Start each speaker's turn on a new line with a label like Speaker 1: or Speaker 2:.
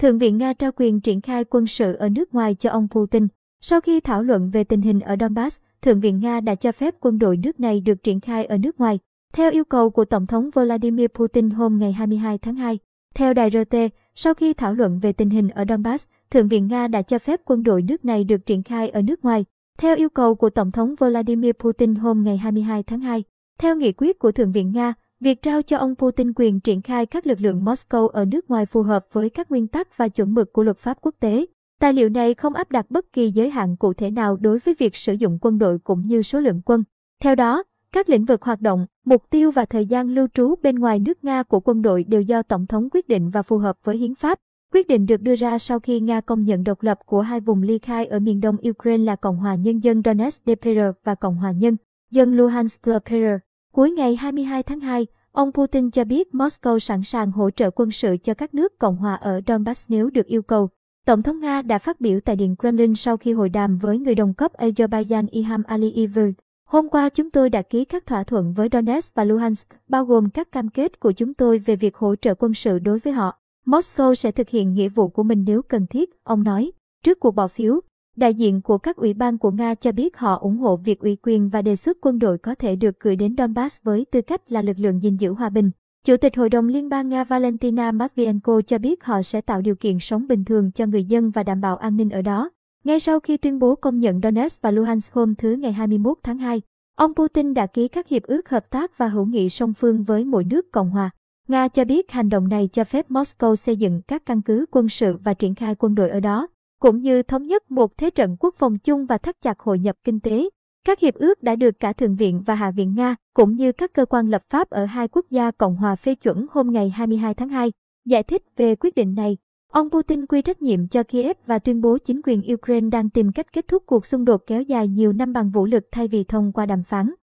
Speaker 1: Thượng viện Nga trao quyền triển khai quân sự ở nước ngoài cho ông Putin. Sau khi thảo luận về tình hình ở Donbass, Thượng viện Nga đã cho phép quân đội nước này được triển khai ở nước ngoài, theo yêu cầu của Tổng thống Vladimir Putin hôm ngày 22 tháng 2. Theo đài RT, sau khi thảo luận về tình hình ở Donbass, Thượng viện Nga đã cho phép quân đội nước này được triển khai ở nước ngoài, theo yêu cầu của Tổng thống Vladimir Putin hôm ngày 22 tháng 2. Theo nghị quyết của Thượng viện Nga, việc trao cho ông Putin quyền triển khai các lực lượng Moscow ở nước ngoài phù hợp với các nguyên tắc và chuẩn mực của luật pháp quốc tế. Tài liệu này không áp đặt bất kỳ giới hạn cụ thể nào đối với việc sử dụng quân đội cũng như số lượng quân. Theo đó, các lĩnh vực hoạt động, mục tiêu và thời gian lưu trú bên ngoài nước Nga của quân đội đều do Tổng thống quyết định và phù hợp với hiến pháp. Quyết định được đưa ra sau khi Nga công nhận độc lập của hai vùng ly khai ở miền đông Ukraine là Cộng hòa Nhân dân Donetsk DPR và Cộng hòa Nhân dân Luhansk DPR. Cuối ngày 22 tháng 2, ông Putin cho biết Moscow sẵn sàng hỗ trợ quân sự cho các nước Cộng hòa ở Donbass nếu được yêu cầu. Tổng thống Nga đã phát biểu tại Điện Kremlin sau khi hội đàm với người đồng cấp Azerbaijan Ilham Aliyev. Hôm qua chúng tôi đã ký các thỏa thuận với Donetsk và Luhansk, bao gồm các cam kết của chúng tôi về việc hỗ trợ quân sự đối với họ. Moscow sẽ thực hiện nghĩa vụ của mình nếu cần thiết, ông nói. Trước cuộc bỏ phiếu, đại diện của các ủy ban của Nga cho biết họ ủng hộ việc ủy quyền và đề xuất quân đội có thể được gửi đến Donbass với tư cách là lực lượng gìn giữ hòa bình. Chủ tịch Hội đồng Liên bang Nga Valentina Matvienko cho biết họ sẽ tạo điều kiện sống bình thường cho người dân và đảm bảo an ninh ở đó. Ngay sau khi tuyên bố công nhận Donetsk và Luhansk hôm thứ ngày 21 tháng 2, ông Putin đã ký các hiệp ước hợp tác và hữu nghị song phương với mỗi nước Cộng hòa. Nga cho biết hành động này cho phép Moscow xây dựng các căn cứ quân sự và triển khai quân đội ở đó, cũng như thống nhất một thế trận quốc phòng chung và thắt chặt hội nhập kinh tế. Các hiệp ước đã được cả Thượng viện và Hạ viện Nga, cũng như các cơ quan lập pháp ở hai quốc gia Cộng hòa phê chuẩn hôm ngày 22 tháng 2. Giải thích về quyết định này, ông Putin quy trách nhiệm cho Kiev và tuyên bố chính quyền Ukraine đang tìm cách kết thúc cuộc xung đột kéo dài nhiều năm bằng vũ lực thay vì thông qua đàm phán.